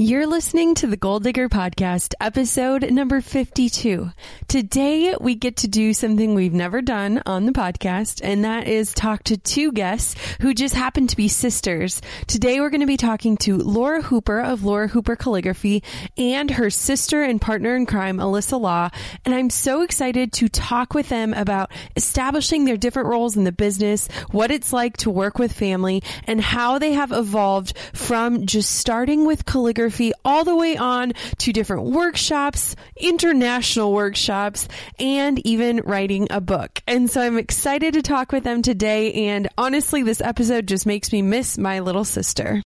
You're listening to the Goal Digger Podcast, episode number 52. Today, we get to do something we've never done on the podcast, and that is talk to two guests who just happen to be sisters. Today, we're going to be talking to Laura Hooper of Laura Hooper Calligraphy and her sister and partner in crime, Alyssa Law. And I'm so excited to talk with them about establishing their different roles in the business, what it's like to work with family, and how they have evolved from just starting with calligraphy photography all the way on to different workshops, international workshops, and even writing a book. And so I'm excited to talk with them today. And honestly, this episode just makes me miss my little sister.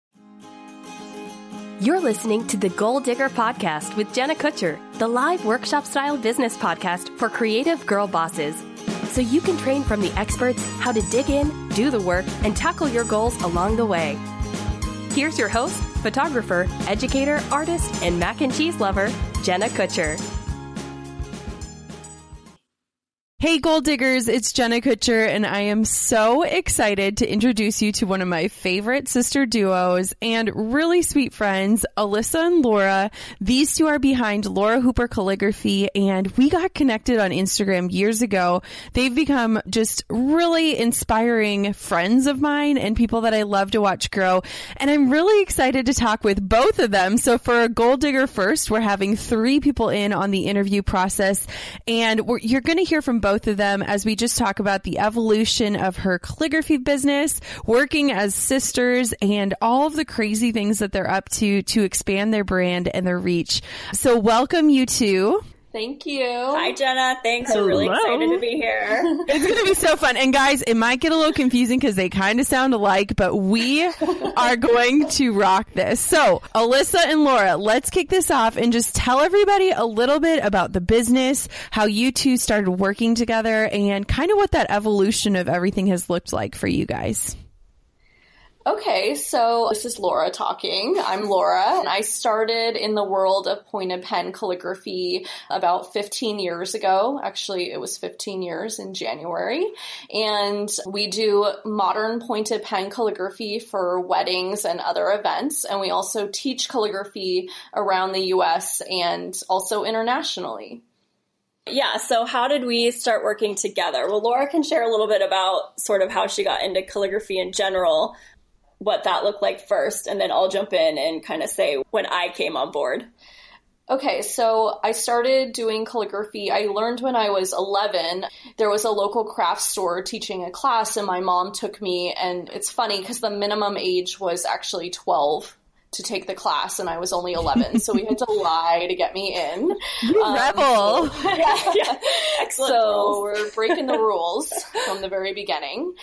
You're listening to the Goal Digger Podcast with Jenna Kutcher, the live workshop style business podcast for creative girl bosses. So you can train from the experts how to dig in, do the work, and tackle your goals along the way. Here's your host, photographer, educator, artist, and mac and cheese lover, Jenna Kutcher. Hey, goal diggers, it's Jenna Kutcher, and I am so excited to introduce you to one of my favorite sister duos and really sweet friends, Alyssa and Laura. These two are behind Laura Hooper Calligraphy, and we got connected on Instagram years ago. They've become just really inspiring friends of mine and people that I love to watch grow. And I'm really excited to talk with both of them. So for a goal digger first, we're having three people in on the interview process, and you're going to hear from both both of them as we just talk about the evolution of her calligraphy business, working as sisters, and all of the crazy things that they're up to to expand their brand and their reach. So, welcome you two. Thank you. Hi, Jenna. Thanks. Hello. We're really excited to be here. it's going to be so fun. And guys, it might get a little confusing because they kind of sound alike, but we are going to rock this. So, Alyssa and Laura, let's kick this off and just tell everybody a little bit about the business, how you two started working together, and kind of what that evolution of everything has looked like for you guys. Okay, so this is Laura talking. I'm Laura, and I started in the world of pointed pen calligraphy about 15 years ago. Actually, it was 15 years in January. And we do modern pointed pen calligraphy for weddings and other events. And we also teach calligraphy around the US and also internationally. Yeah, so how did we start working together? Well, Laura can share a little bit about sort of how she got into calligraphy in general, what that looked like first, and then I'll jump in and kind of say when I came on board. Okay, so I started doing calligraphy. I learned when I was 11. There was a local craft store teaching a class, and my mom took me. And it's funny because the minimum age was actually 12 to take the class, and I was only 11. so we had to lie to get me in. You um, rebel. Yeah, yeah. Excellent. So we're breaking the rules from the very beginning.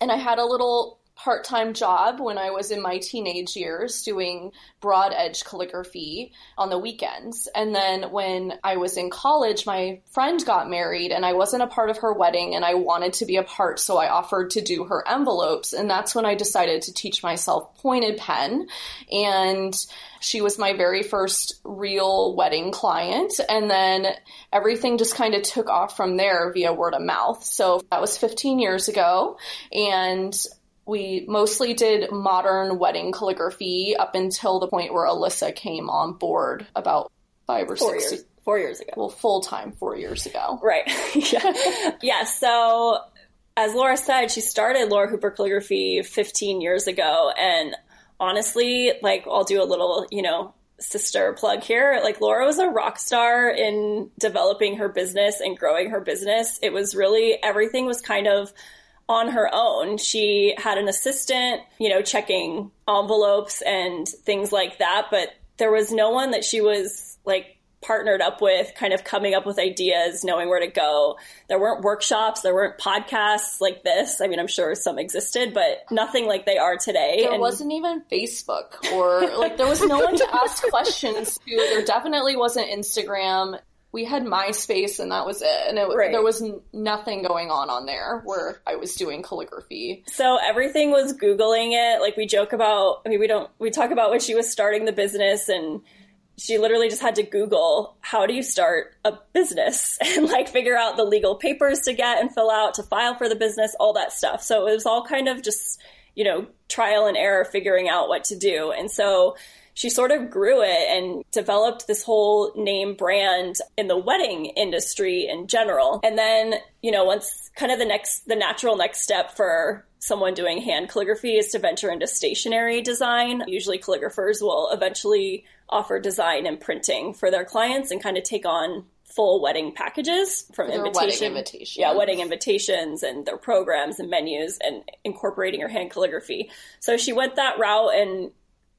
And I had a little part time job when I was in my teenage years doing broad edge calligraphy on the weekends. And then when I was in college, my friend got married and I wasn't a part of her wedding and I wanted to be a part, so I offered to do her envelopes. And that's when I decided to teach myself pointed pen. And she was my very first real wedding client. And then everything just kind of took off from there via word of mouth. So that was 15 years ago. And we mostly did modern wedding calligraphy up until the point where Alyssa came on board about five or four six years. Four years ago. Well, full time four years ago. Right. yeah. yeah. So as Laura said, she started Laura Hooper calligraphy 15 years ago. And honestly, like I'll do a little, you know, sister plug here. Like Laura was a rock star in developing her business and growing her business. It was really everything was kind of on her own. She had an assistant, you know, checking envelopes and things like that, but there was no one that she was like partnered up with, kind of coming up with ideas, knowing where to go. There weren't workshops, there weren't podcasts like this. I mean, I'm sure some existed, but nothing like they are today. There and wasn't even Facebook or like there was no one to ask questions to. There definitely wasn't Instagram. We had MySpace and that was it. And it, right. there was nothing going on on there where I was doing calligraphy. So everything was Googling it. Like we joke about, I mean, we don't, we talk about when she was starting the business and she literally just had to Google how do you start a business and like figure out the legal papers to get and fill out to file for the business, all that stuff. So it was all kind of just, you know, trial and error figuring out what to do. And so she sort of grew it and developed this whole name brand in the wedding industry in general. And then, you know, once kind of the next, the natural next step for someone doing hand calligraphy is to venture into stationery design. Usually calligraphers will eventually offer design and printing for their clients and kind of take on full wedding packages from invitation, invitations. Yeah, wedding invitations and their programs and menus and incorporating her hand calligraphy. So she went that route and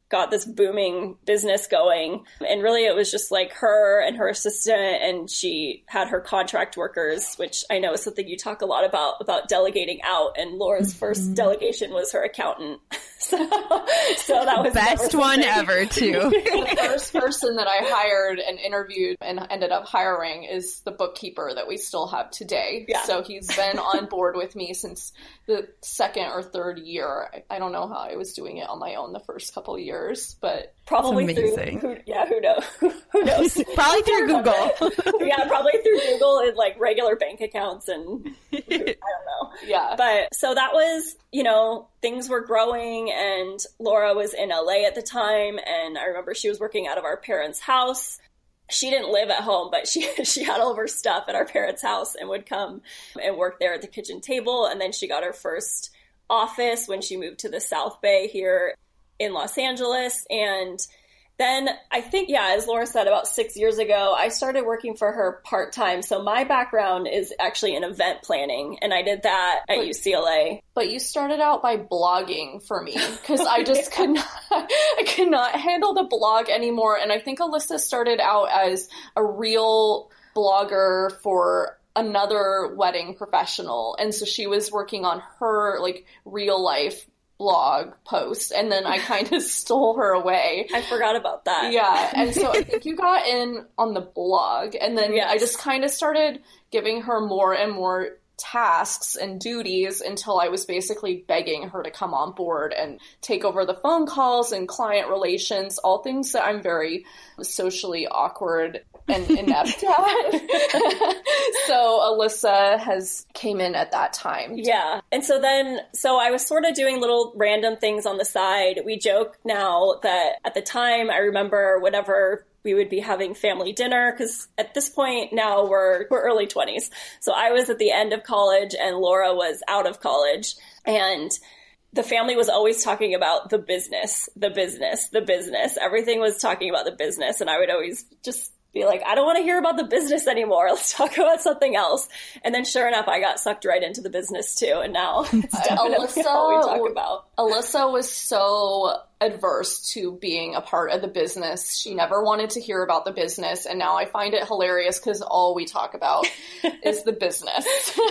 got this booming business going. And really, it was just like her and her assistant, and she had her contract workers, which I know is something you talk a lot about, about delegating out. And Laura's mm-hmm. first delegation was her accountant. so, so that was the best one ever, too. the first person that I hired and interviewed and ended up hiring is the bookkeeper that we still have today. Yeah. So he's been on board with me since the second or third year. I don't know how I was doing it on my own the first couple years years, but probably through who, yeah, who knows? who knows? probably through Google. yeah, probably through Google and like regular bank accounts and I don't know. Yeah, but so that was you know things were growing and Laura was in LA at the time, and I remember she was working out of our parents' house she didn't live at home, but she she had all of her stuff at our parents' house and would come and work there at the kitchen table. And then she got her first office when she moved to the South Bay here in Los Angeles. And then I think, yeah, as Laura said, about six years ago, I started working for her part time. So my background is actually in event planning, and I did that at but, UCLA. But you started out by blogging for me because I just could not, I could not handle the blog anymore. And I think Alyssa started out as a real blogger for another wedding professional and so she was working on her like real life blog post and then I kind of stole her away. I forgot about that. Yeah. And so I think you got in on the blog and then yes. I just kind of started giving her more and more tasks and duties until I was basically begging her to come on board and take over the phone calls and client relations, all things that I'm very socially awkward and inept at. so Alyssa has came in at that time. Yeah. And so then so I was sort of doing little random things on the side. We joke now that at the time I remember whenever we would be having family dinner because at this point now we're we're early 20s. So I was at the end of college and Laura was out of college and the family was always talking about the business, the business, the business. Everything was talking about the business and I would always just be like, I don't want to hear about the business anymore. Let's talk about something else. And then sure enough, I got sucked right into the business too. And now it's definitely Alyssa, all we talk about. Alyssa was so adverse to being a part of the business. She never wanted to hear about the business, and now I find it hilarious because all we talk about is the business.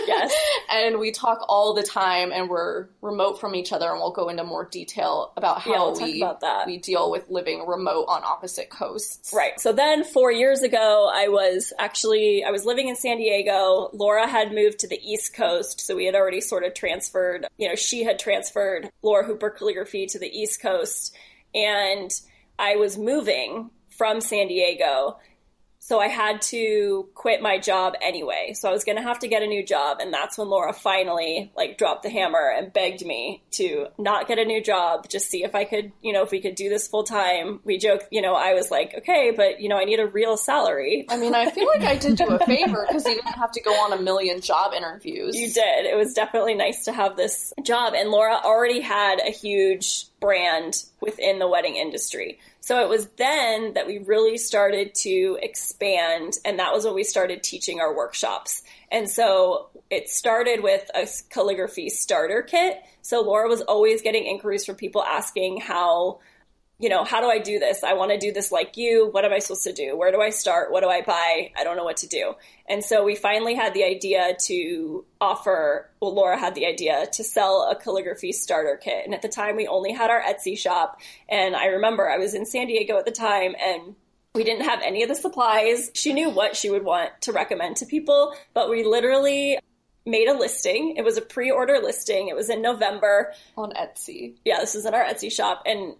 Yes. and we talk all the time, and we're remote from each other, and we'll go into more detail about how yeah, we'll we, about that. we deal with living remote on opposite coasts. Right. So then four years ago, I was actually, I was living in San Diego. Laura had moved to the East Coast, so we had already sort of transferred, you know, she had transferred Laura Hooper Calligraphy to the East Coast and I was moving from San Diego So I had to quit my job anyway. So I was going to have to get a new job. And that's when Laura finally like dropped the hammer and begged me to not get a new job, just see if I could, you know, if we could do this full time. We joke, you know, I was like, okay, but you know, I need a real salary. I mean, I feel like I did you a favor because you didn't have to go on a million job interviews. You did. It was definitely nice to have this job. And Laura already had a huge brand within the wedding industry. So it was then that we really started to expand, and that was when we started teaching our workshops. And so it started with a calligraphy starter kit. So Laura was always getting inquiries from people asking how you know, how do I do this? I want to do this like you. What am I supposed to do? Where do I start? What do I buy? I don't know what to do. And so we finally had the idea to offer, well, Laura had the idea to sell a calligraphy starter kit. And at the time, we only had our Etsy shop. And I remember I was in San Diego at the time and we didn't have any of the supplies. She knew what she would want to recommend to people, but we literally made a listing. It was a pre-order listing. It was in November on Etsy. Yeah, this was in our Etsy shop and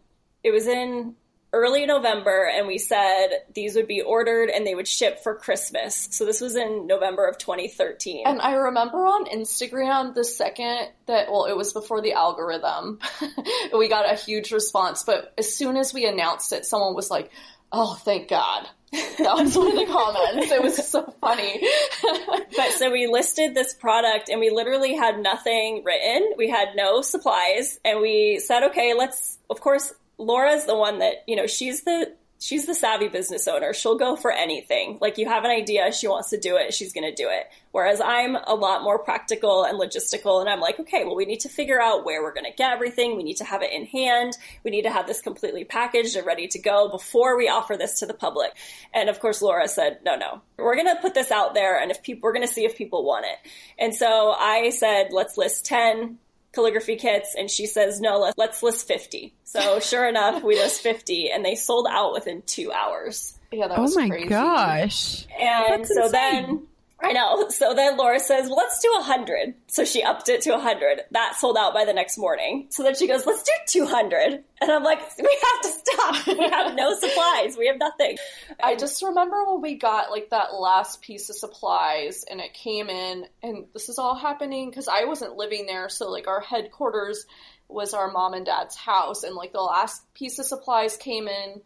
it was in early November and we said these would be ordered and they would ship for Christmas. So this was in November of 2013. And I remember on Instagram the second that, well, it was before the algorithm, we got a huge response. But as soon as we announced it, someone was like, oh, thank God. That was one of the comments. It was so funny. but so we listed this product and we literally had nothing written. We had no supplies and we said, okay, let's, of course, Laura's the one that, you know, she's the she's the savvy business owner. She'll go for anything. Like you have an idea, she wants to do it, she's going to do it. Whereas I'm a lot more practical and logistical and I'm like, okay, well we need to figure out where we're going to get everything. We need to have it in hand. We need to have this completely packaged and ready to go before we offer this to the public. And of course Laura said, "No, no. We're going to put this out there and if people we're going to see if people want it." And so I said, "Let's list 10 calligraphy kits and she says no let's, let's list 50 so sure enough we list 50 and they sold out within two hours yeah that oh was my crazy. gosh and That's so insane. then I know. So then Laura says, well, let's do 100. So she upped it to 100. That sold out by the next morning. So then she goes, let's do 200. And I'm like, we have to stop. We have no supplies. We have nothing. I just remember when we got like that last piece of supplies and it came in, and this is all happening because I wasn't living there. So, like, our headquarters was our mom and dad's house, and like the last piece of supplies came in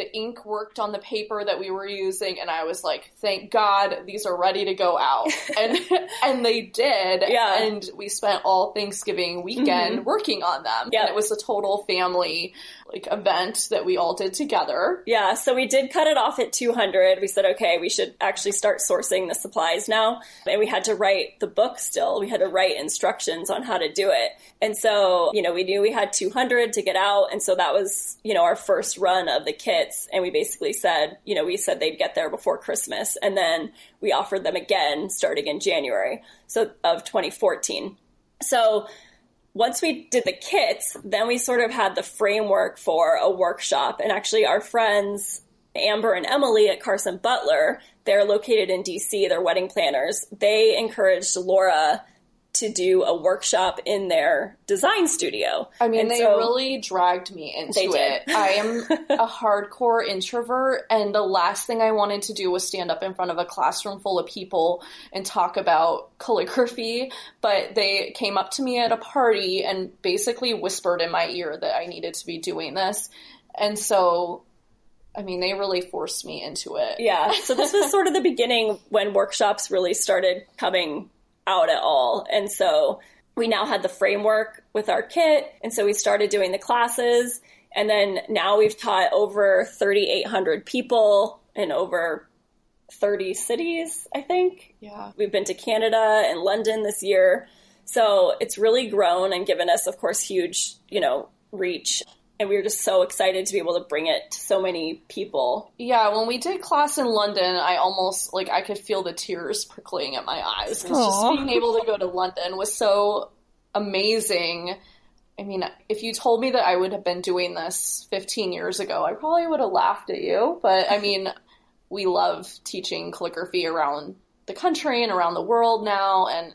the ink worked on the paper that we were using and I was like, thank God these are ready to go out. And and they did. Yeah. And we spent all Thanksgiving weekend Mhm. working on them. Yeah. And it was a total family like event that we all did together. Yeah, so we did cut it off at 200. We said, okay, we should actually start sourcing the supplies now. And we had to write the book still. We had to write instructions on how to do it. And so, you know, we knew we had 200 to get out. And so that was, you know, our first run of the kits. And we basically said, you know, we said they'd get there before Christmas. And then we offered them again starting in January so of 2014. So once we did the kits, then we sort of had the framework for a workshop. And actually, our friends, Amber and Emily at Carson Butler, they're located in DC, they're wedding planners. They encouraged Laura to do a workshop in their design studio. I mean, And they so- really dragged me into it. I am a hardcore introvert, and the last thing I wanted to do was stand up in front of a classroom full of people and talk about calligraphy. But they came up to me at a party and basically whispered in my ear that I needed to be doing this. And so, I mean, they really forced me into it. Yeah. So this was sort of the beginning when workshops really started coming out at all. And so we now had the framework with our kit. And so we started doing the classes. And then now we've taught over 3,800 people in over 30 cities, I think. Yeah. We've been to Canada and London this year. So it's really grown and given us, of course, huge, you know, reach. And we were just so excited to be able to bring it to so many people. Yeah, when we did class in London, I almost like I could feel the tears prickling at my eyes. It's just being able to go to London was so amazing. I mean, if you told me that I would have been doing this 15 years ago, I probably would have laughed at you. But I mean, we love teaching calligraphy around the country and around the world now, and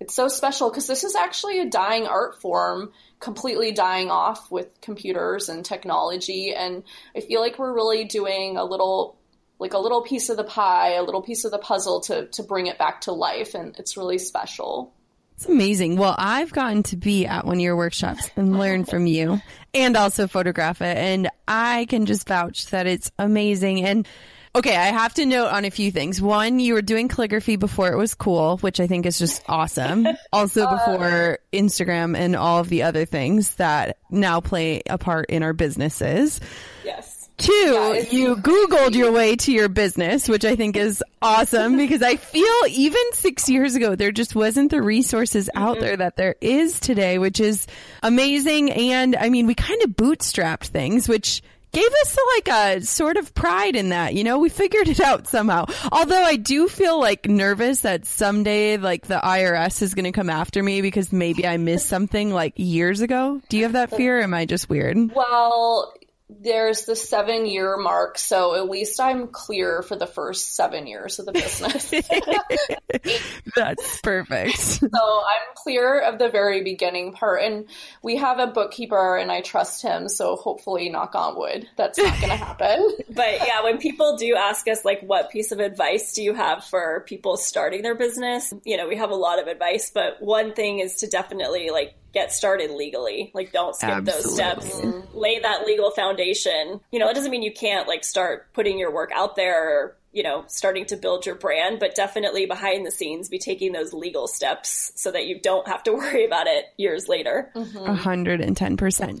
it's so special because this is actually a dying art form, completely dying off with computers and technology. And I feel like we're really doing a little like a little piece of the pie, a little piece of the puzzle to to bring it back to life and it's really special. It's amazing. Well, I've gotten to be at one of your workshops and learn from you and also photograph it. And I can just vouch that it's amazing. And okay, I have to note on a few things. One, you were doing calligraphy before it was cool, which I think is just awesome. Also uh, before Instagram and all of the other things that now play a part in our businesses. Yes. Two, you Googled your way to your business, which I think is awesome because I feel even six years ago, there just wasn't the resources out mm-hmm. there that there is today, which is amazing. And I mean, we kind of bootstrapped things, which gave us like a sort of pride in that, you know, we figured it out somehow. Although I do feel like nervous that someday like the IRS is going to come after me because maybe I missed something like years ago. Do you have that fear? Am I just weird? Well, there's the seven year mark, so at least I'm clear for the first seven years of the business. That's perfect. so I'm clear of the very beginning part. And we have a bookkeeper and I trust him, so hopefully, knock on wood, that's not going to happen. But yeah, when people do ask us, like, what piece of advice do you have for people starting their business? You know, we have a lot of advice, but one thing is to definitely, like, get started legally. Like, don't skip those steps. Lay that legal foundation. You know, it doesn't mean you can't, like, start putting your work out there or, you know, starting to build your brand, but definitely behind the scenes, be taking those legal steps so that you don't have to worry about it years later. A hundred and ten percent.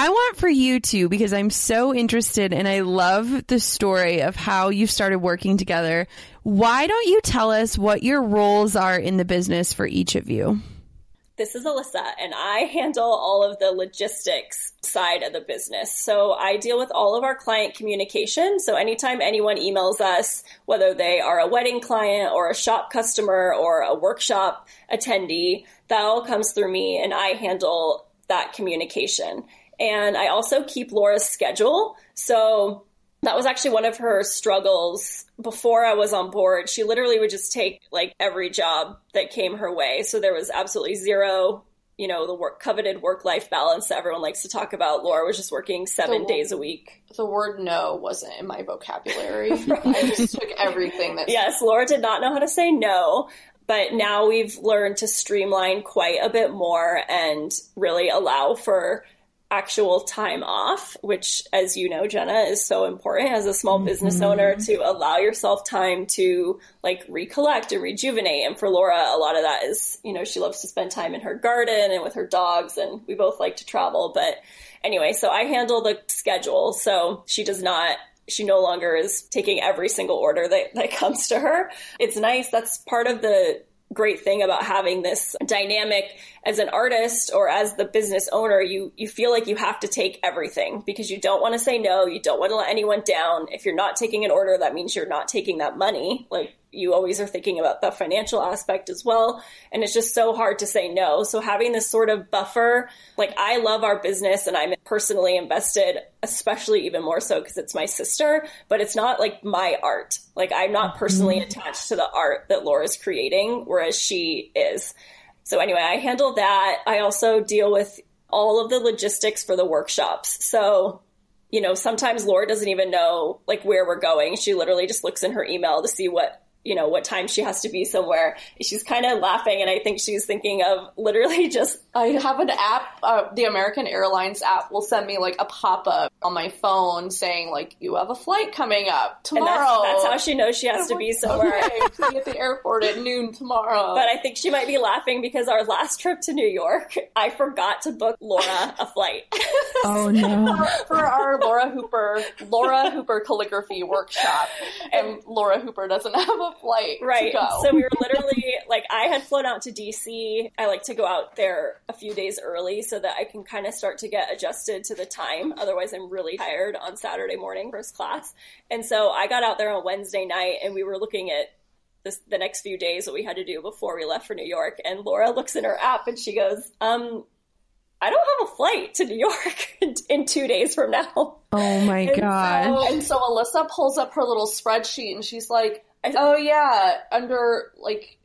I want for you to, because I'm so interested and I love the story of how you started working together. Why don't you tell us what your roles are in the business for each of you? this is Alyssa, and I handle all of the logistics side of the business. So I deal with all of our client communication. So anytime anyone emails us, whether they are a wedding client or a shop customer or a workshop attendee, that all comes through me, and I handle that communication. And I also keep Laura's schedule. So that was actually one of her struggles before I was on board. She literally would just take like every job that came her way. So there was absolutely zero, you know, the work coveted work life balance that everyone likes to talk about. Laura was just working seven The- days a week. The word no wasn't in my vocabulary. I just took everything that Yes, Laura did not know how to say no. But now we've learned to streamline quite a bit more and really allow for actual time off, which, as you know, Jenna, is so important as a small business mm-hmm. owner to allow yourself time to like recollect and rejuvenate. And for Laura, a lot of that is, you know, she loves to spend time in her garden and with her dogs, and we both like to travel. But anyway, so I handle the schedule. So she does not she no longer is taking every single order that, that comes to her. It's nice. That's part of the great thing about having this dynamic as an artist or as the business owner you you feel like you have to take everything because you don't want to say no you don't want to let anyone down. If you're not taking an order that means you're not taking that money. Like you always are thinking about the financial aspect as well. And it's just so hard to say no. So having this sort of buffer like i love our business and i'm personally invested especially even more so because it's my sister but it's not like my art. Like i'm not personally mm-hmm. attached to the art that laura's creating whereas she is. So anyway i handle that. I also deal with all of the logistics for the workshops. So you know, sometimes Laura doesn't even know like where we're going. She literally just looks in her email to see what, you know, what time she has to be somewhere. She's kind of laughing and I think she's thinking of literally just I have an app, uh, the American Airlines app will send me like a pop up on my phone saying like you have a flight coming up and tomorrow. that's, that's how she knows she has to be somewhere. Okay, be at the airport at noon tomorrow. But I think she might be laughing because our last trip to New York, I forgot to book Laura a flight. Oh no. for our Laura Hooper Laura Hooper calligraphy workshop, and Laura Hooper doesn't have a flight right. to go. So we were literally like, I had flown out to DC. I like to go out there a few days early so that I can kind of start to get adjusted to the time. Otherwise, I'm really tired on Saturday morning, first class. And so I got out there on Wednesday night and we were looking at this, the next few days what we had to do before we left for New York. And Laura looks in her app and she goes, um, I don't have a flight to New York in two days from now. Oh my And god. so- and so Alyssa pulls up her little spreadsheet and she's like, "Oh yeah, under like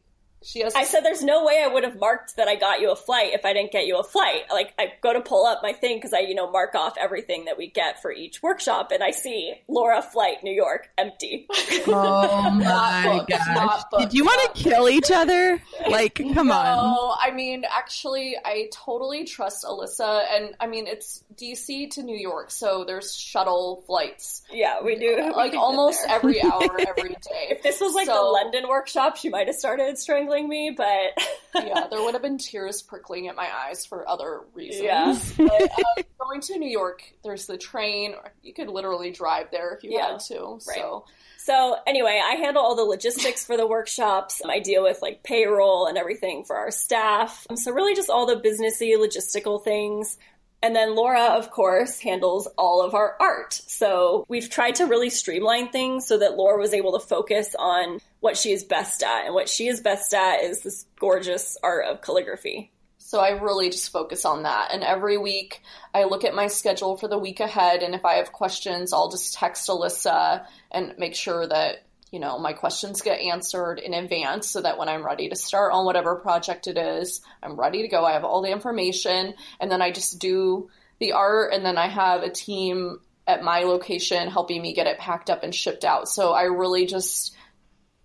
she has." I said, "There's no way I would have marked that I got you a flight if I didn't get you a flight." Like I go to pull up my thing because I, you know, mark off everything that we get for each workshop, and I see Laura flight New York empty. Oh my Not gosh. booked, Did you want to kill each other? Like, come on. No, I mean, actually, I totally trust Alyssa, and I mean, it's DC to New York, so there's shuttle flights yeah, we do. like get almost every hour, every day. If this was like the London workshop, she might have started strangling me, but yeah, there would have been tears prickling at my eyes for other reasons. Yeah. But uh, going to New York, there's the train. Or you could literally drive there if you Yeah, had to. right. So So anyway, I handle all the logistics for the workshops. I deal with like payroll and everything for our staff. Um, So really just all the businessy logistical things. And then Laura, of course, handles all of our art. So we've tried to really streamline things so that Laura was able to focus on what she is best at. And what she is best at is this gorgeous art of calligraphy. So I really just focus on that. And every week I look at my schedule for the week ahead. And if I have questions, I'll just text Alyssa and make sure that, you know, my questions get answered in advance so that when I'm ready to start on whatever project it is, I'm ready to go. I have all the information. And then I just do the art. And then I have a team at my location helping me get it packed up and shipped out. So I really just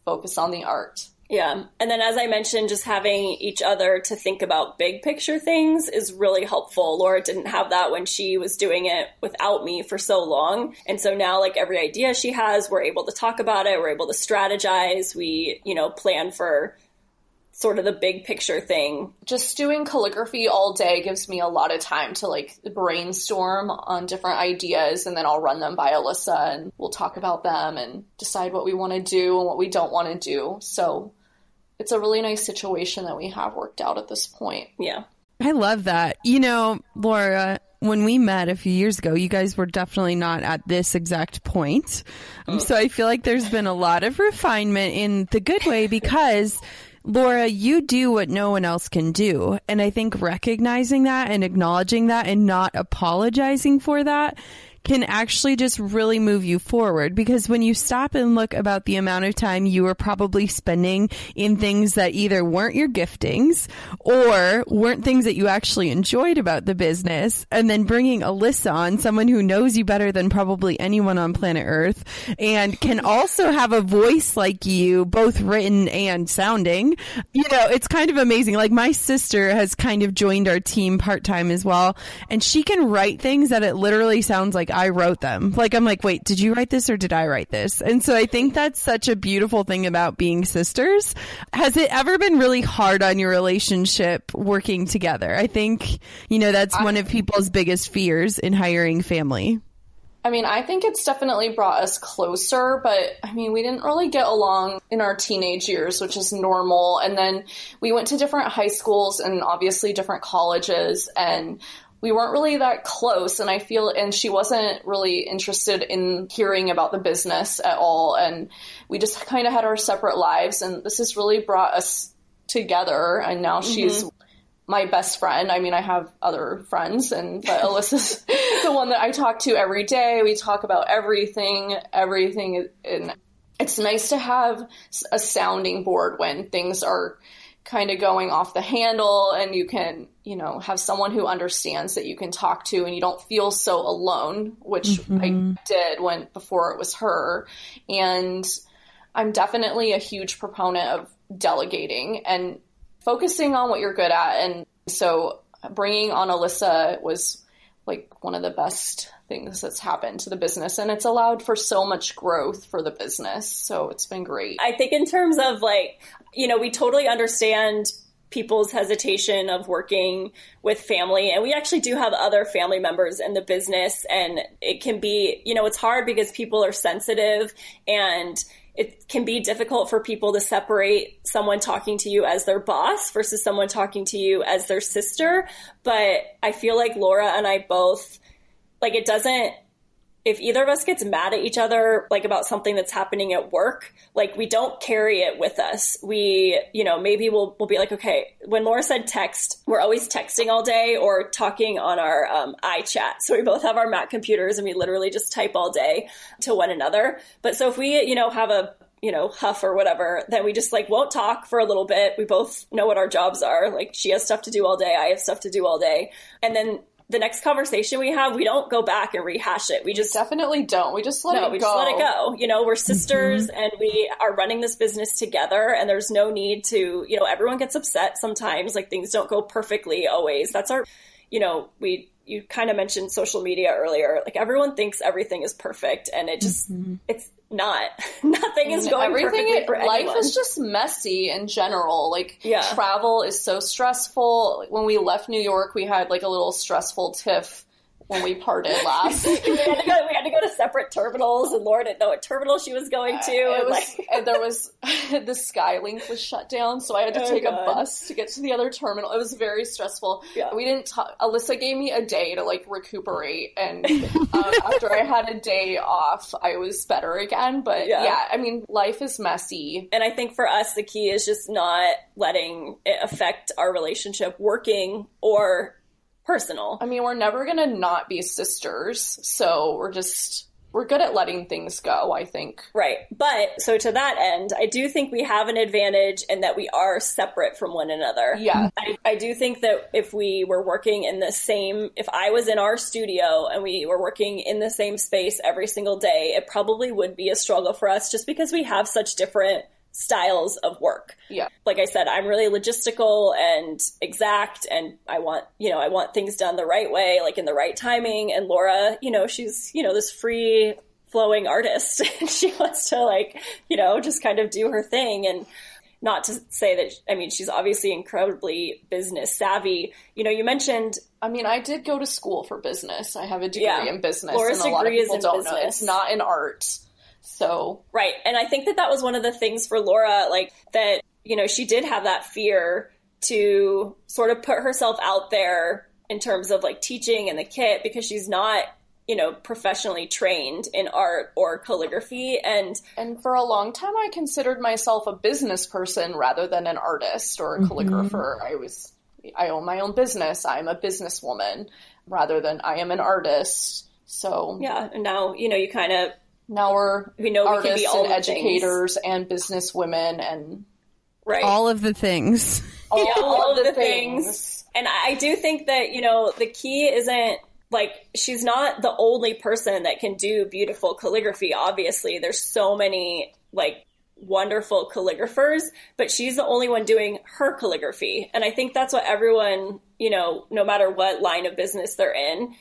focus on the art. Yeah. And then, as I mentioned, just having each other to think about big picture things is really helpful. Laura didn't have that when she was doing it without me for so long. And so now, like every idea she has, we're able to talk about it, we're able to strategize, we, you know, plan for sort of the big picture thing. just doing calligraphy all day gives me a lot of time to like brainstorm on different ideas and then I'll run them by Alyssa and we'll talk about them and decide what we want to do and what we don't want to do. So it's a really nice situation that we have worked out at this point. Yeah. I love that. You know, Laura, when we met a few years ago, you guys were definitely not at this exact point. Um, so I feel like there's been a lot of refinement in the good way because Laura, you do what no one else can do. And I think recognizing that and acknowledging that and not apologizing for that can actually just really move you forward because when you stop and look about the amount of time you were probably spending in things that either weren't your giftings or weren't things that you actually enjoyed about the business and then bringing Alyssa on, someone who knows you better than probably anyone on planet Earth and can also have a voice like you, both written and sounding. You know, it's kind of amazing. Like my sister has kind of joined our team part time as well and she can write things that it literally sounds like I wrote them. Like I'm like, wait, did you write this or did I write this? And so I think that's such a beautiful thing about being sisters. Has it ever been really hard on your relationship working together? I think, you know, that's one of people's biggest fears in hiring family. I mean, I think it's definitely brought us closer, but I mean, we didn't really get along in our teenage years, which is normal. And then we went to different high schools and obviously different colleges and we weren't really that close and I feel and she wasn't really interested in hearing about the business at all and we just kind of had our separate lives and this has really brought us together and now mm-hmm. she's my best friend. I mean, I have other friends and but Alyssa's the one that I talk to every day. We talk about everything, everything and it's nice to have a sounding board when things are kind of going off the handle and you can, you know, have someone who understands that you can talk to and you don't feel so alone, which mm-hmm. I did when before it was her. And I'm definitely a huge proponent of delegating and focusing on what you're good at. And so bringing on Alyssa was like one of the best things that's happened to the business and it's allowed for so much growth for the business so it's been great i think in terms of like you know we totally understand people's hesitation of working with family and we actually do have other family members in the business and it can be you know it's hard because people are sensitive and it can be difficult for people to separate someone talking to you as their boss versus someone talking to you as their sister. But I feel like Laura and I both, like, it doesn't, if either of us gets mad at each other, like about something that's happening at work, like we don't carry it with us. We, you know, maybe we'll, we'll be like, okay, when Laura said text, we're always texting all day or talking on our um, iChat. So we both have our Mac computers and we literally just type all day to one another. But so if we, you know, have a you know, huff or whatever, then we just like won't talk for a little bit. We both know what our jobs are. Like she has stuff to do all day, I have stuff to do all day. And then the next conversation we have, we don't go back and rehash it. We just definitely don't. We just let no, it we go. just let it go. You know, we're sisters mm-hmm. and we are running this business together and there's no need to, you know, everyone gets upset sometimes. Like things don't go perfectly always. That's our, you know, we, you kind of mentioned social media earlier. Like everyone thinks everything is perfect and it just, mm-hmm. it's, not. Nothing is going everything. For life is just messy in general. Like yeah. travel is so stressful. When we left New York, we had like a little stressful tiff when we parted last. we, had to go, we had to go to separate terminals, and Laura didn't know what terminal she was going to. Uh, and, was, like... and there was the Skylink was shut down, so I had to oh, take God. a bus to get to the other terminal. It was very stressful. Yeah. We didn't. talk. Alyssa gave me a day to like recuperate, and um, after I had a day off, I was better again. But yeah. yeah, I mean, life is messy, and I think for us, the key is just not letting it affect our relationship working or personal. I mean, we're never going to not be sisters, so we're just we're good at letting things go, I think. Right. But so to that end, I do think we have an advantage in that we are separate from one another. Yeah. I, I, do think that if we were working in the same, if I was in our studio and we were working in the same space every single day, it probably would be a struggle for us just because we have such different styles of work. Yeah. Like I said, I'm really logistical and exact and I want, you know, I want things done the right way, like in the right timing. And Laura, you know, she's, you know, this free flowing artist. she wants to like, you know, just kind of do her thing and not to say that I mean she's obviously incredibly business savvy. You know, you mentioned I mean, I did go to school for business. I have a degree yeah. in business. Laura's and a degree lot of people is in don't business. know. It's not in art. So right, and I think that that was one of the things for Laura, like that you know, she did have that fear to sort of put herself out there in terms of like teaching and the kit because she's not you know professionally trained in art or calligraphy. And and for a long time i considered myself a business person rather than an artist or a mm-hmm. calligrapher. I was i own my own business. I'm a businesswoman rather than i am an artist. So yeah. And now you know you kind of now we're we know artists we can be all and educators things. and business women and right all of the things all, yeah, all, all of the, the things. things. and I do think that you know the key isn't like she's not the only person that can do beautiful calligraphy obviously there's so many like wonderful calligraphers but she's the only one doing her calligraphy and i think that's what everyone you know no matter what line of business they're in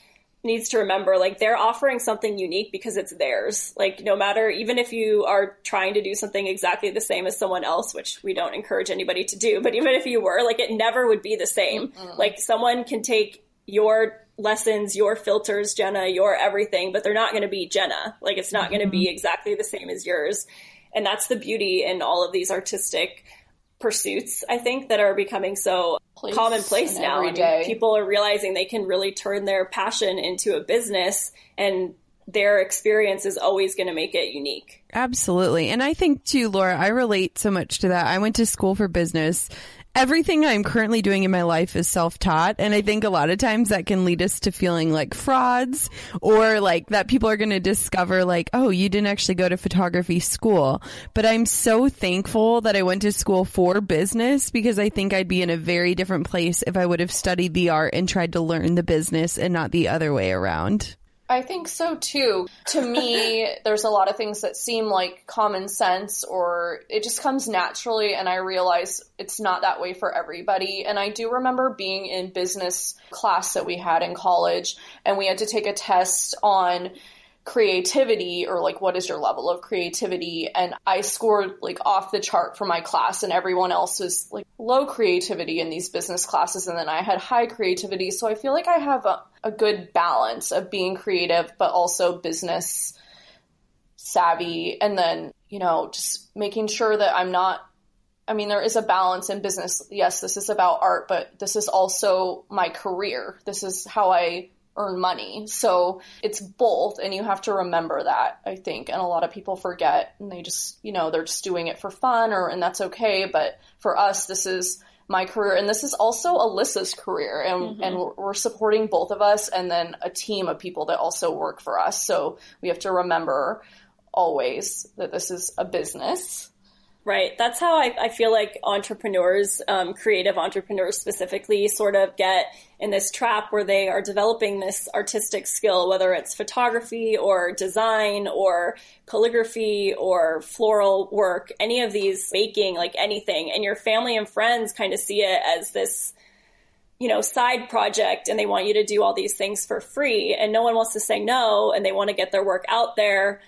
needs to remember like they're offering something unique because it's theirs like no matter even if you are trying to do something exactly the same as someone else which we don't encourage anybody to do but even if you were like it never would be the same mm like someone can take your lessons, your filters, Jenna, your everything, but they're not going to be Jenna. Like it's not mm-hmm. going to be exactly the same as yours. And that's the beauty in all of these artistic pursuits, I think, that are becoming so Place commonplace now. I mean, people are realizing they can really turn their passion into a business and their experience is always going to make it unique. Absolutely. And I think too, Laura, I relate so much to that. I went to school for business everything I'm currently doing in my life is self-taught. And I think a lot of times that can lead us to feeling like frauds or like that people are going to discover like, oh, you didn't actually go to photography school. But I'm so thankful that I went to school for business because I think I'd be in a very different place if I would have studied the art and tried to learn the business and not the other way around. I think so too. To me, there's a lot of things that seem like common sense or it just comes naturally, and I realize it's not that way for everybody. And I do remember being in business class that we had in college, and we had to take a test on creativity or like what is your level of creativity and i scored like off the chart for my class and everyone else was like low creativity in these business classes and then i had high creativity so i feel like i have a, a good balance of being creative but also business savvy and then you know just making sure that i'm not I mean, there is a balance in business. Yes, this is about art, but this is also my career. This is how I earn money. So it's both, and you have to remember that, I think. And a lot of people forget and they just, you know, they're just doing it for fun or, and that's okay. But for us, this is my career and this is also Alyssa's career and, mm-hmm. and we're supporting both of us and then a team of people that also work for us. So we have to remember always that this is a business Right. That's how I, I feel like entrepreneurs, um, creative entrepreneurs specifically, sort of get in this trap where they are developing this artistic skill, whether it's photography or design or calligraphy or floral work, any of these baking, like anything. And your family and friends kind of see it as this you know, side project and they want you to do all these things for free and no one wants to say no and they want to get their work out there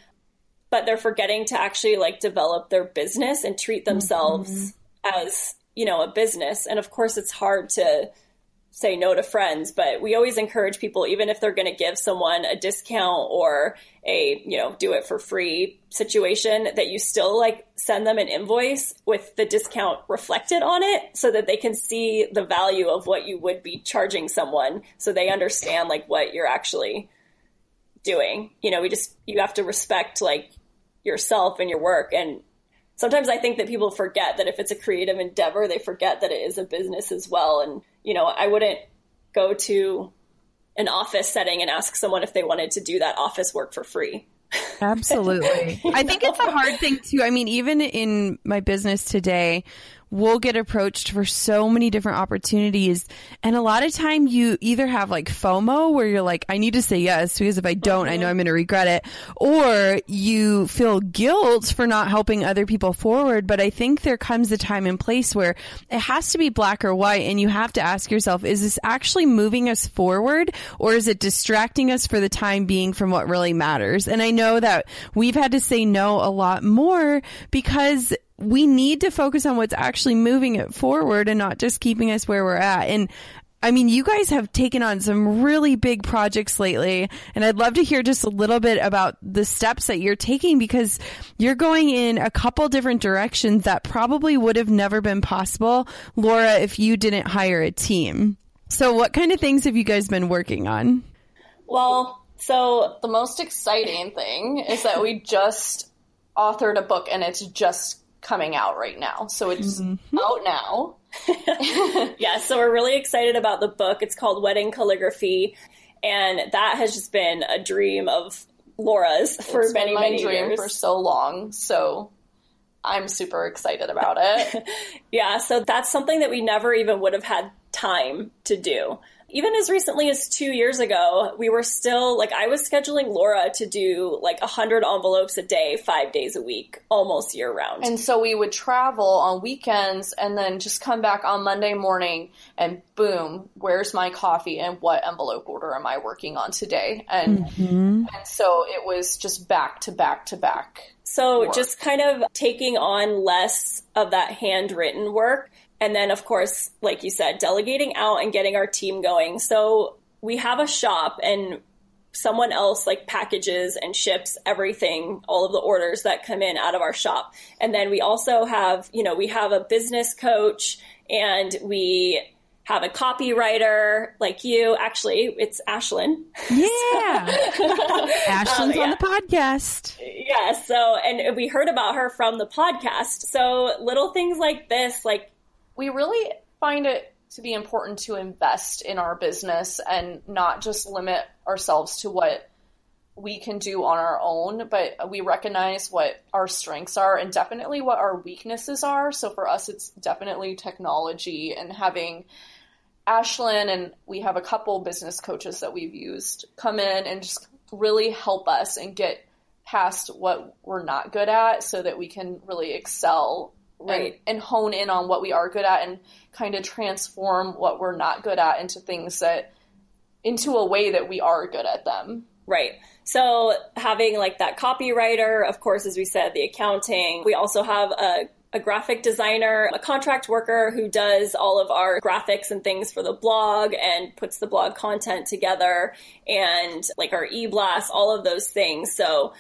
but they're forgetting to actually like develop their business and treat themselves mm-hmm. as, you know, a business. And of course, it's hard to say no to friends, but we always encourage people, even if they're going to give someone a discount or a, you know, do it for free situation, that you still like send them an invoice with the discount reflected on it so that they can see the value of what you would be charging someone so they understand like what you're actually doing. You know, we just, you have to respect like yourself and your work. And sometimes I think that people forget that if it's a creative endeavor, they forget that it is a business as well. And, you know, I wouldn't go to an office setting and ask someone if they wanted to do that office work for free. Absolutely. I think it's a hard thing too. I mean, even in my business today, we'll get approached for so many different opportunities. And a lot of time you either have like FOMO where you're like, I need to say yes because if I don't, mm-hmm. I know I'm going to regret it. Or you feel guilt for not helping other people forward. But I think there comes a time and place where it has to be black or white. And you have to ask yourself, is this actually moving us forward or is it distracting us for the time being from what really matters? And I know that we've had to say no a lot more because we need to focus on what's actually moving it forward and not just keeping us where we're at. And I mean, you guys have taken on some really big projects lately, and I'd love to hear just a little bit about the steps that you're taking because you're going in a couple different directions that probably would have never been possible, Laura, if you didn't hire a team. So, what kind of things have you guys been working on? Well, so the most exciting thing is that we just authored a book and it's just coming out right now. So it's mm-hmm. out now. yeah, so we're really excited about the book. It's called Wedding Calligraphy, and that has just been a dream of Laura's for it's many, been my many dream years. for so long. So I'm super excited about it. yeah, so that's something that we never even would have had time to do even as recently as two years ago, we were still like I was scheduling Laura to do like a hundred envelopes a day, five days a week, almost year round. And so we would travel on weekends and then just come back on Monday morning and boom, where's my coffee and what envelope order am I working on today? And mm-hmm. and so it was just back to back to back. So work. just kind of taking on less of that handwritten work and then, of course, like you said, delegating out and getting our team going. So we have a shop and someone else like packages and ships everything, all of the orders that come in out of our shop. And then we also have, you know, we have a business coach and we have a copywriter like you. Actually, it's Ashlyn. Yeah. Ashlyn's um, yeah. on the podcast. Yeah. So, and we heard about her from the podcast. So little things like this, like we really find it to be important to invest in our business and not just limit ourselves to what we can do on our own, but we recognize what our strengths are and definitely what our weaknesses are. So for us, it's definitely technology and having Ashlyn and we have a couple business coaches that we've used come in and just really help us and get past what we're not good at so that we can really excel right. and, and, hone in on what we are good at and kind of transform what we're not good at into things that into a way that we are good at them. Right. So having like that copywriter of course as we said the accounting. We also have a a graphic designer, a contract worker who does all of our graphics and things for the blog and puts the blog content together and like our e-blast, all of those things. So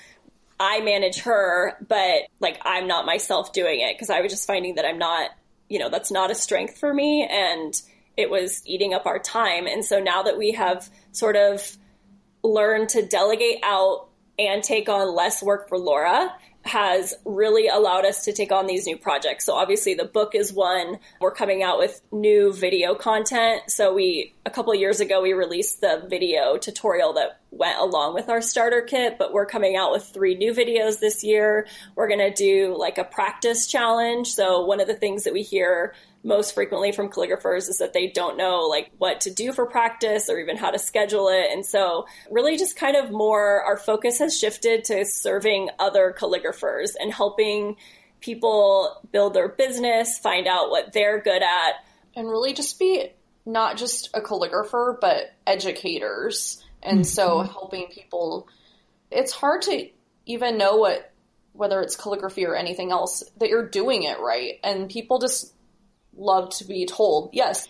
I manage her, but like I'm not myself doing it because I was just finding that I'm not, you know, that's not a strength for me and it was eating up our time. And so now that we have sort of learned to delegate out and take on less work for Laura, has really allowed us to take on these new projects. So obviously the book is one. We're coming out with new video content. So we a couple years ago we released the video tutorial that went along with our starter kit, but we're coming out with three new videos this year. We're going to do like a practice challenge. So one of the things that we hear most frequently from calligraphers is that they don't know like what to do for practice or even how to schedule it. And so really just kind of more our focus has shifted to serving other calligraphers and helping people build their business, find out what they're good at. And really just be not just a calligrapher, but educators. And mm-hmm. so helping people, it's hard to even know what, whether it's calligraphy or anything else, that you're doing it right. And people just love to be told, yes,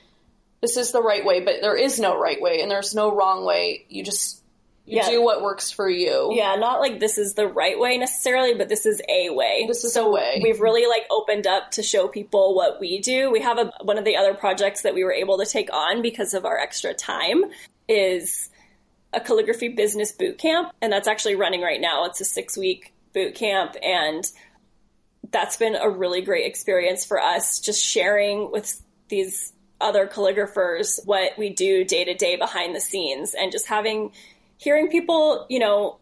this is the right way, but there is no right way and there's no wrong way. You just you yeah. do what works for you. Yeah, not like this is the right way necessarily, but this is a way. This is so a way. We've really like opened up to show people what we do. We have a, one of the other projects that we were able to take on because of our extra time is a calligraphy business boot camp, and that's actually running right now. It's a six week boot camp, and that's been a really great experience for us just sharing with these other calligraphers what we do day to day behind the scenes and just having hearing people you know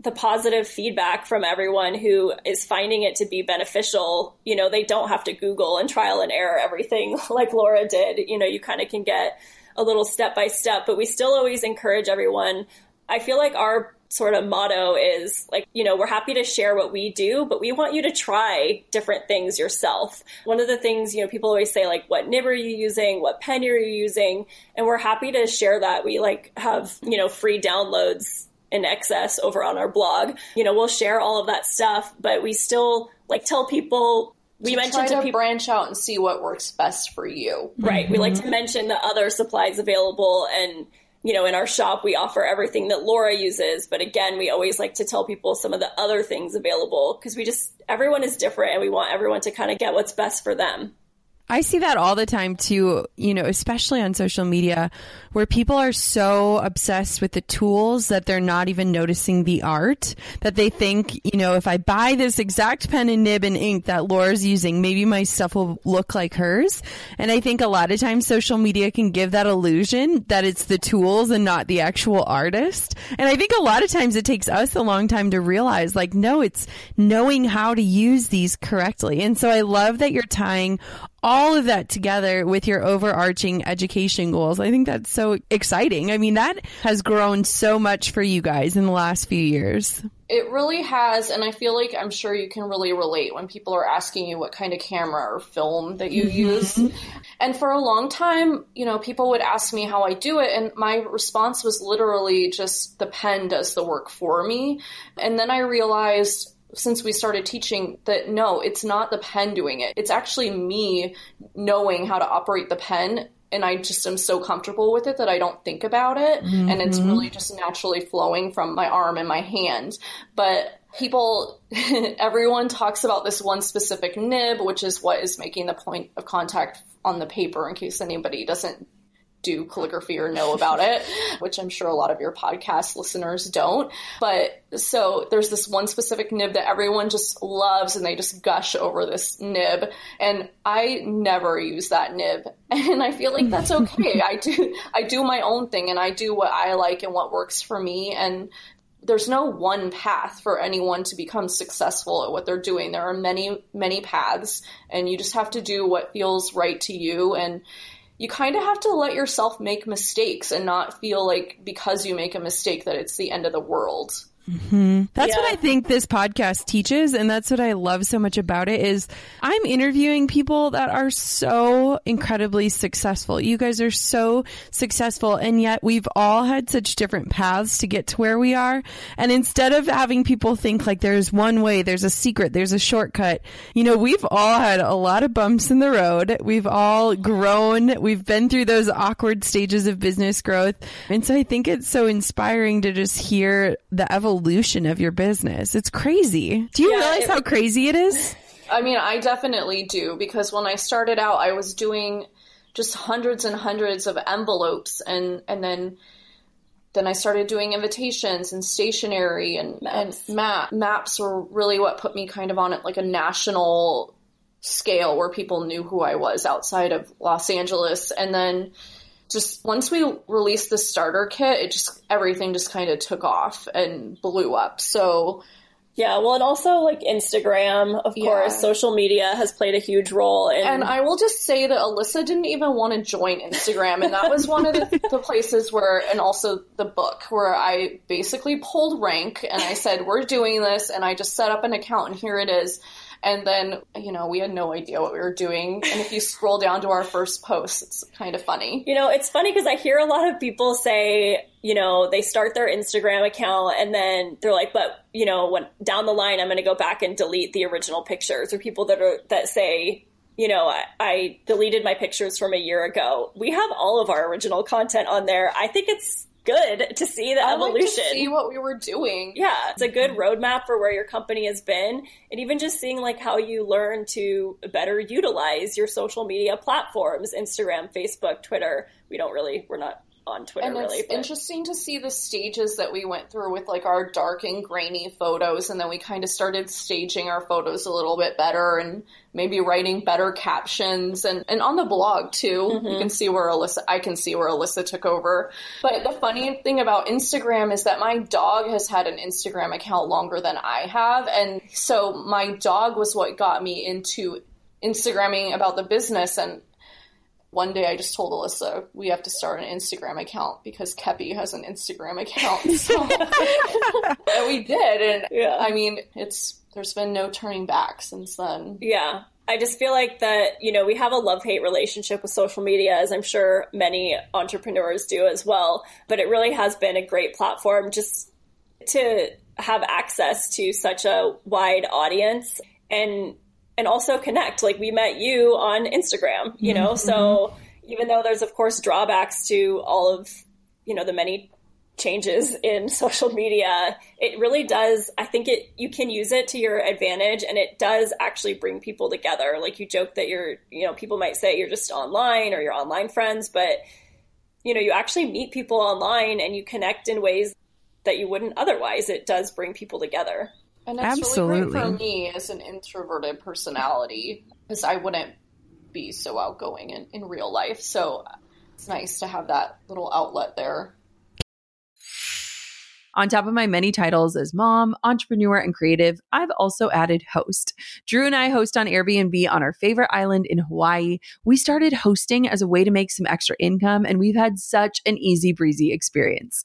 the positive feedback from everyone who is finding it to be beneficial you know they don't have to google and trial and error everything like laura did you know you kind of can get a little step by step but we still always encourage everyone i feel like our sort of motto is like, you know, we're happy to share what we do, but we want you to try different things yourself. One of the things, you know, people always say, like, what nib are you using? What pen are you using? And we're happy to share that. We like have, you know, free downloads in excess over on our blog. You know, we'll share all of that stuff, but we still like tell people we mentioned to, to people, branch out and see what works best for you. Right. Mm-hmm. We like to mm-hmm. mention the other supplies available and you know, in our shop, we offer everything that Laura uses. But again, we always like to tell people some of the other things available because we just, everyone is different and we want everyone to kind of get what's best for them. I see that all the time too, you know, especially on social media where people are so obsessed with the tools that they're not even noticing the art that they think, you know, if I buy this exact pen and nib and ink that Laura's using, maybe my stuff will look like hers. And I think a lot of times social media can give that illusion that it's the tools and not the actual artist. And I think a lot of times it takes us a long time to realize like, no, it's knowing how to use these correctly. And so I love that you're tying all of that together with your overarching education goals. I think that's so exciting. I mean, that has grown so much for you guys in the last few years. It really has, and I feel like I'm sure you can really relate when people are asking you what kind of camera or film that you mm-hmm. use. And for a long time, you know, people would ask me how I do it, and my response was literally just the pen does the work for me. And then I realized since we started teaching that no, it's not the pen doing it. It's actually me knowing how to operate the pen. And I just am so comfortable with it that I don't think about it. Mm-hmm. And it's really mm-hmm. just naturally flowing from my arm and my hand. But people, everyone talks about this one specific nib, which is what is making the point of contact on the paper in case anybody doesn't do calligraphy or know about it, which I'm sure a lot of your podcast listeners don't. But so there's this one specific nib that everyone just loves and they just gush over this nib. And I never use that nib. And I feel like that's okay. I do, I do my own thing and I do what I like and what works for me. And there's no one path for anyone to become successful at what they're doing. There are many, many paths and you just have to do what feels right to you. And you kind of have to let yourself make mistakes and not feel like because you make a mistake that it's the end of the world. Mm-hmm. That's yeah. what I think this podcast teaches. And that's what I love so much about it is I'm interviewing people that are so incredibly successful. You guys are so successful. And yet we've all had such different paths to get to where we are. And instead of having people think like there's one way, there's a secret, there's a shortcut, you know, we've all had a lot of bumps in the road. We've all grown. We've been through those awkward stages of business growth. And so I think it's so inspiring to just hear the evolution evolution of your business. It's crazy. Do you yeah, realize it, how crazy it is? I mean, I definitely do because when I started out, I was doing just hundreds and hundreds of envelopes and and then then I started doing invitations and stationery and maps. and map maps were really what put me kind of on it like a national scale where people knew who I was outside of Los Angeles and then just once we released the starter kit, it just everything just kind of took off and blew up. So yeah, well, and also like Instagram, of yeah. course, social media has played a huge role. In- and I will just say that Alyssa didn't even want to join Instagram, and that was one of the, the, places where, and also the book where I basically pulled rank and I said, "We're doing this," and I just set up an account, and here it is. And then, you know, we had no idea what we were doing. And if you scroll down to our first post, it's kind of funny. You know, it's funny because I hear a lot of people say, you know, they start their Instagram account and then they're like, but, you know, when down the line, I'm going to go back and delete the original pictures or people that are, that say, you know, I, I, deleted my pictures from a year ago. We have all of our original content on there. I think it's good to see the I evolution. Like see what we were doing. Yeah, it's a good roadmap for where your company has been, and even just seeing like how you learn to better utilize your social media platforms: Instagram, Facebook, Twitter. We don't really, we're not on Twitter. And really, it's but. interesting to see the stages that we went through with like our dark and grainy photos, and then we kind of started staging our photos a little bit better, and maybe writing better captions, and and on the blog too. Mm-hmm. You can see where Alyssa, I can see where Alyssa took over. But the funny thing about Instagram is that my dog has had an Instagram account longer than I have, and so my dog was what got me into Instagramming about the business and one day I just told Alyssa we have to start an Instagram account because Kepi has an Instagram account. So and we did, and yeah. I mean, it's there's been no turning back since then. Yeah. I just feel like that, you know, we have a love hate relationship with social media, as I'm sure many entrepreneurs do as well. But it really has been a great platform just to have access to such a wide audience. And and also connect. Like we met you on Instagram, you know, mm-hmm. so even though there's of course drawbacks to all of, you know, the many changes in social media, it really does. I think it you can use it to your advantage, and it does actually bring people together. Like you joke that you're, you know, people might say you're just online or you're online friends, but you know, you actually meet people online and you connect in ways that you wouldn't otherwise. It does bring people together. And it's Absolutely. really great for me as an introverted personality because I wouldn't be so outgoing in, in real life. So it's nice to have that little outlet there. On top of my many titles as mom, entrepreneur, and creative, I've also added host. Drew and I host on Airbnb on our favorite island in Hawaii. We started hosting as a way to make some extra income, and we've had such an easy breezy experience.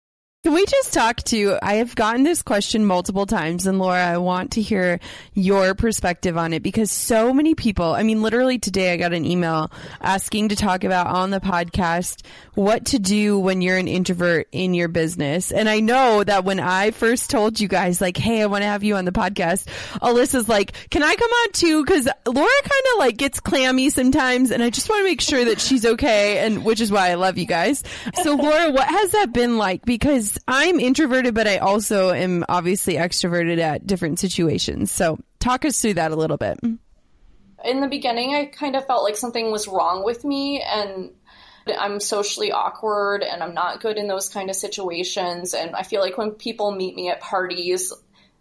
Can we just talk to? I have gotten this question multiple times, and Laura, I want to hear your perspective on it because so many people, I mean, literally today I got an email asking to talk about on the podcast what to do when you're an introvert in your business. And I know that when I first told you guys, like, hey, I want to have you on the podcast, Alyssa's like, can I come on too? Because Laura kind of like gets clammy sometimes, and I just want to make sure that she's okay, and which is why I love you guys. So, Laura, what has that been like? Because I'm introverted, but I also am obviously extroverted at different situations. So talk us through that a little bit. In the beginning, I kind of felt like something was wrong with me and I'm socially awkward and I'm not good in those kind of situations. And I feel like when people meet me at parties,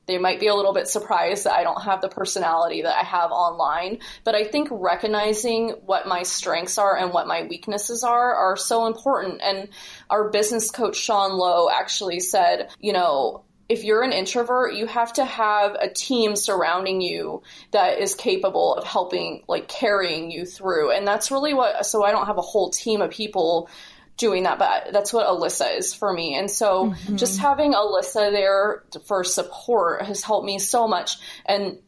they might be a little bit surprised that I don't have the personality that I have online. But I think recognizing what my strengths are and what my weaknesses are are so important. And our business coach, Sean Lowe, actually said, you know, if you're an introvert, you have to have a team surrounding you that is capable of helping, like carrying you through. And that's really what, so I don't have a whole team of people doing that, but that's what Alyssa is for me. And so mm-hmm. just having Alyssa there for support has helped me so much. And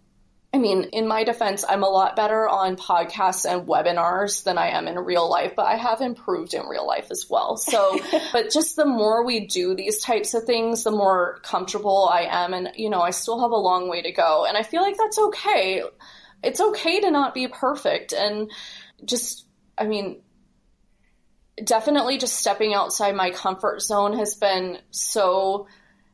I mean, in my defense, I'm a lot better on podcasts and webinars than I am in real life, but I have improved in real life as well. So, but just the more we do these types of things, the more comfortable I am. And, you know, I still have a long way to go. And I feel like that's okay. It's okay to not be perfect. And just, I mean, definitely just stepping outside my comfort zone has been so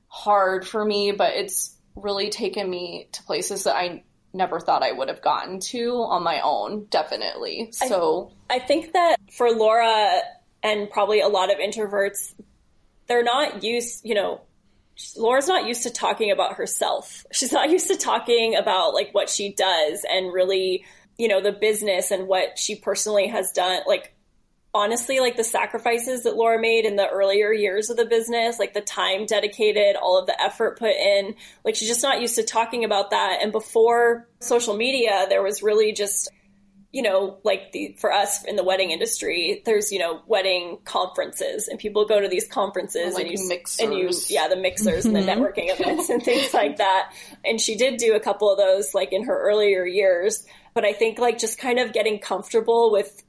hard for me, but it's really taken me to places that I never thought I would have gotten to on my own, definitely. So I, I think that for Laura and probably a lot of introverts, they're not used, you know, Laura's not used to talking about herself. She's not used to talking about like what she does and really, you know, the business and what she personally has done. Like honestly like the sacrifices that Laura made in the earlier years of the business, like the time dedicated, all of the effort put in, like she's just not used to talking about that. And before social media, there was really just you know, like the for us in the wedding industry, there's you know wedding conferences, and people go to these conferences like and you mixers. and you yeah the mixers and the mm-hmm. networking events and things like that. And she did do a couple of those like in her earlier years, but I think like just kind of getting comfortable with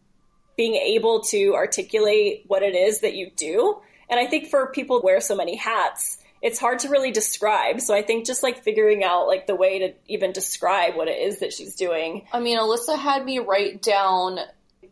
being able to articulate what it is that you do. And I think for people who wear so many hats, it's hard to really describe. So I think just like figuring out like the way to even describe what it is that she's doing. I mean, Alyssa had me write down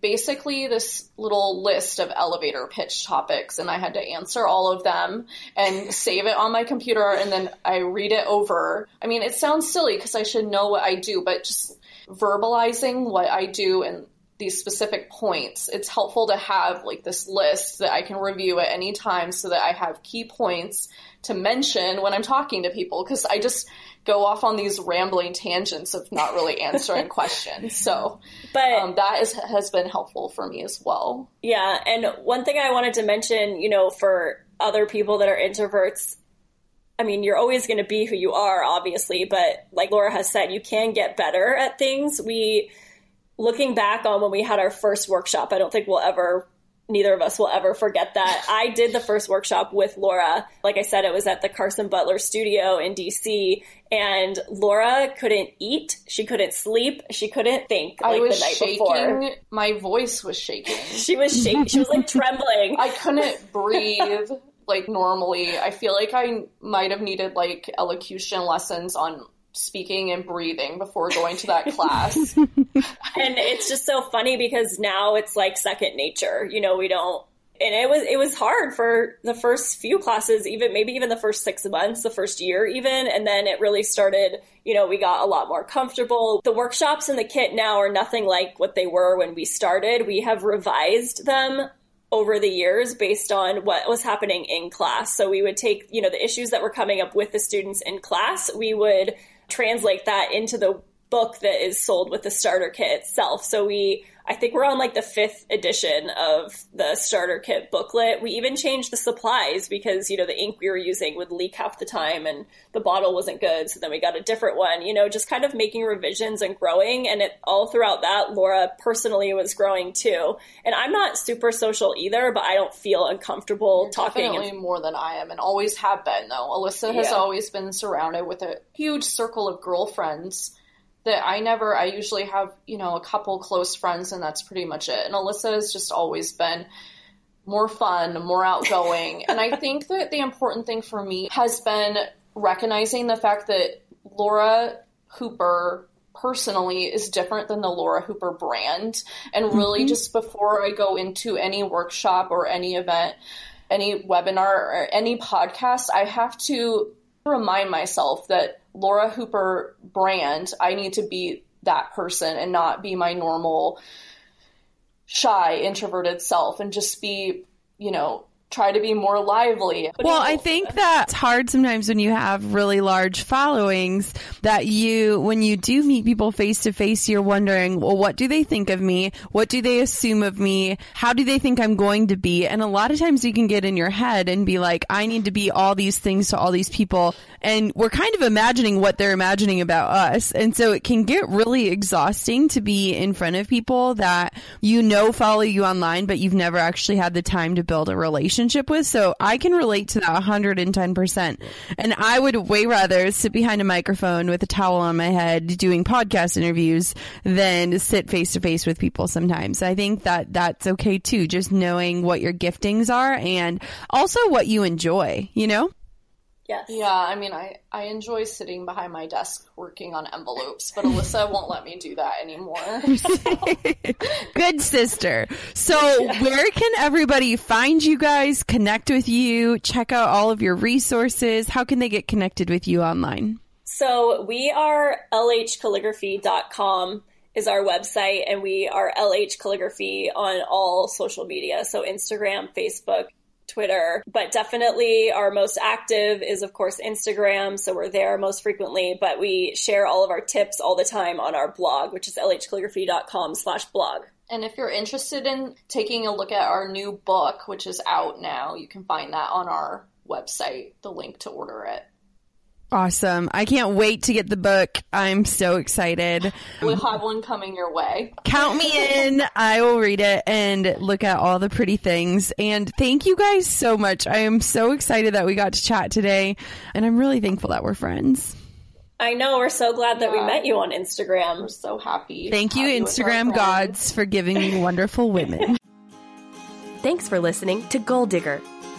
basically this little list of elevator pitch topics and I had to answer all of them and save it on my computer and then I read it over. I mean, it sounds silly because I should know what I do, but just verbalizing what I do and these specific points, it's helpful to have like this list that I can review at any time so that I have key points to mention when I'm talking to people because I just go off on these rambling tangents of not really answering questions. So, but um, that is, has been helpful for me as well. Yeah. And one thing I wanted to mention, you know, for other people that are introverts, I mean, you're always going to be who you are, obviously, but like Laura has said, you can get better at things. We, looking back on when we had our first workshop, I don't think we'll ever neither of us will ever forget that. I did the first workshop with Laura. Like I said, it was at the Carson Butler studio in DC. And Laura couldn't eat, she couldn't sleep, she couldn't think like I was the night shaking. before. My voice was shaking. She was shaking. She was like trembling. I couldn't breathe like normally. I feel like I might have needed like elocution lessons on speaking and breathing before going to that class. and it's just so funny because now it's like second nature. You know, we don't and it was it was hard for the first few classes even maybe even the first 6 months the first year even. And then it really started you know we got a lot more comfortable. The workshops and the kit now are nothing like what they were when we started. We have revised them over the years based on what was happening in class. So we would take you know the issues that were coming up with the students in class. We would translate that into the book that is sold with the starter kit itself. So we, I think we're on like the fifth edition of the starter kit booklet. We even changed the supplies because, you know, the ink we were using would leak half the time and the bottle wasn't good. So then we got a different one, you know, just kind of making revisions and growing. And it all throughout that, Laura personally was growing too. And I'm not super social either, but I don't feel uncomfortable You're talking. Definitely and- more than I am and always have been though. Alyssa has Yeah. always been surrounded with a huge circle of girlfriends that I never I usually have, you know, a couple close friends and that's pretty much it. And Alyssa has just always been more fun, more outgoing. and I think that the important thing for me has been recognizing the fact that Laura Hooper personally is different than the Laura Hooper brand. And really, mm-hmm. just before I go into any workshop or any event, any webinar or any podcast, I have to remind myself that Laura Hooper brand, I need to be that person and not be my normal shy, introverted self and just be, you know, try to be more lively. Well, I think that's hard sometimes when you have really large followings that you, when you do meet people face to face, you're wondering, well, what do they think of me? What do they assume of me? How do they think I'm going to be? And a lot of times you can get in your head and be like, I need to be all these things to all these people. And we're kind of imagining what they're imagining about us. And so it can get really exhausting to be in front of people that you know follow you online, but you've never actually had the time to build a relationship with. So I can relate to that 110%. And I would way rather sit behind a microphone with a towel on my head doing podcast interviews than sit face to face with people sometimes. I think that that's okay too, just knowing what your giftings are and also what you enjoy, you know? Yes. Yeah, I mean, I, I enjoy sitting behind my desk working on envelopes, but Alyssa won't let me do that anymore. Good sister. So, where can everybody find you guys, connect with you, check out all of your resources? How can they get connected with you online? So we are lhcalligraphy.com is our website and we are LH Calligraphy on all social media. So Instagram, Facebook, Twitter, but definitely our most active is of course Instagram. So we're there most frequently, but we share all of our tips all the time on our blog, which is lhcalligraphy.com slash blog. and if you're interested in taking a look at our new book, which is out now, you can find that on our website, the link to order it. Awesome. I can't wait to get the book. I'm so excited. We'll have one coming your way. Count me in. I will read it and look at all the pretty things. And thank you guys so much. I am so excited that we got to chat today. And I'm really thankful that we're friends. I know we're so glad that we met you on Instagram. We're so happy. Thank you, have as our Instagram gods, for giving me wonderful women. Thanks for listening to Goal Digger.